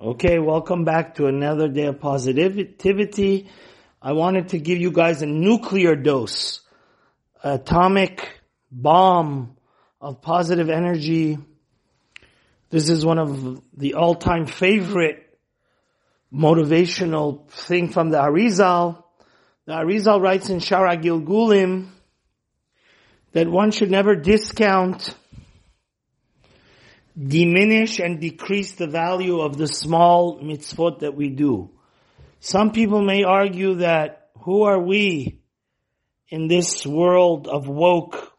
Okay, welcome back to another day of positivity. I wanted to give you guys a nuclear dose, atomic bomb of positive energy. This is one of the all-time favorite motivational thing from the Arizal. The Arizal writes in Shaar HaGilgulim that one should never discount diminish and decrease the value of the small mitzvot that we do. Some people may argue that who are we in this world of woke,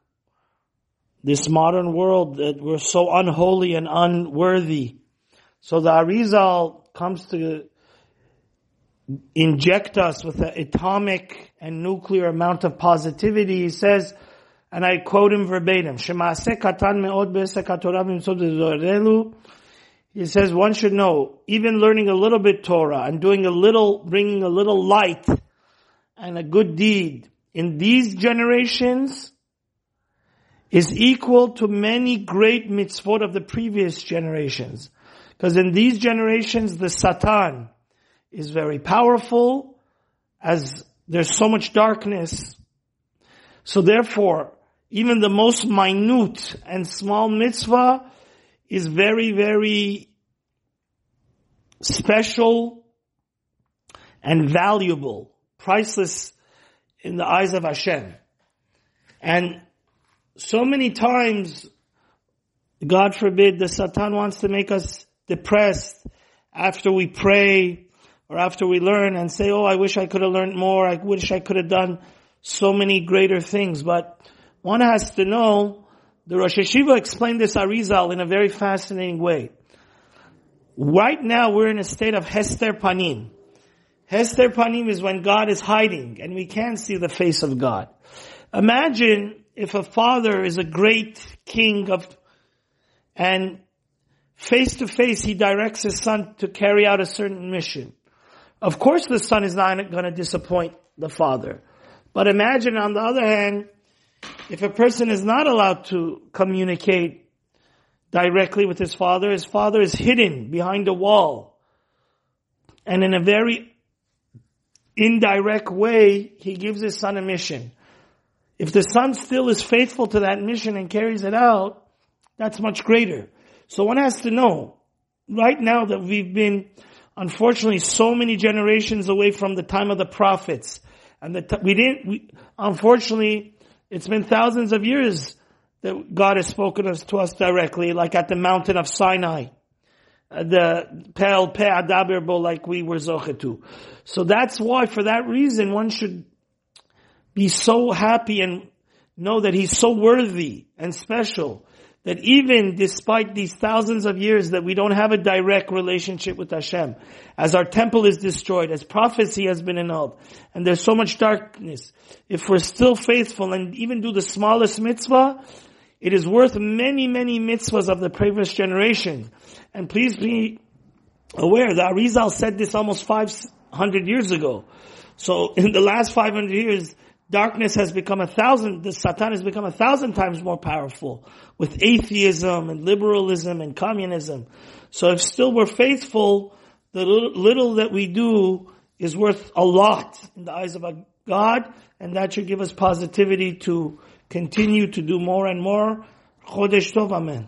this modern world that we're so unholy and unworthy. So the Arizal comes to inject us with an atomic and nuclear amount of positivity. He says, and I quote him verbatim, katan me'od He says one should know, even learning a little bit Torah and doing a little, bringing a little light and a good deed in these generations is equal to many great mitzvot of the previous generations. Because in these generations, the Satan is very powerful as there's so much darkness. So therefore, even the most minute and small mitzvah is very, very special and valuable, priceless in the eyes of Hashem. And so many times, God forbid, the Satan wants to make us depressed after we pray or after we learn and say, oh, I wish I could have learned more. I wish I could have done so many greater things. But one has to know, the Rosh HaYeshiva explained this Arizal in a very fascinating way. Right now we're in a state of Hester Panim. Hester Panim is when God is hiding and we can't see the face of God. Imagine if a father is a great king of, and face to face he directs his son to carry out a certain mission. Of course the son is not going to disappoint the father. But imagine on the other hand, if a person is not allowed to communicate directly with his father, his father is hidden behind a wall. And in a very indirect way, he gives his son a mission. If the son still is faithful to that mission and carries it out, that's much greater. So one has to know, right now that we've been, unfortunately, so many generations away from the time of the prophets, and that we didn't, we, unfortunately, it's been thousands of years that God has spoken to us directly, like at the mountain of Sinai. Uh, the Pel Pe Adabirbo, like we were Zochetu. So that's why, for that reason, one should be so happy and know that He's so worthy and special that even despite these thousands of years that we don't have a direct relationship with Hashem, as our temple is destroyed, as prophecy has been annulled, and there's so much darkness, if we're still faithful and even do the smallest mitzvah, it is worth many, many mitzvahs of the previous generation. And please be aware that Arizal said this almost 500 years ago. So in the last 500 years, darkness has become a thousand, the Satan has become a thousand times more powerful with atheism and liberalism and communism. So if still we're faithful, the little, that we do is worth a lot in the eyes of God, and that should give us positivity to continue to do more and more. Chodesh Tov, Amen.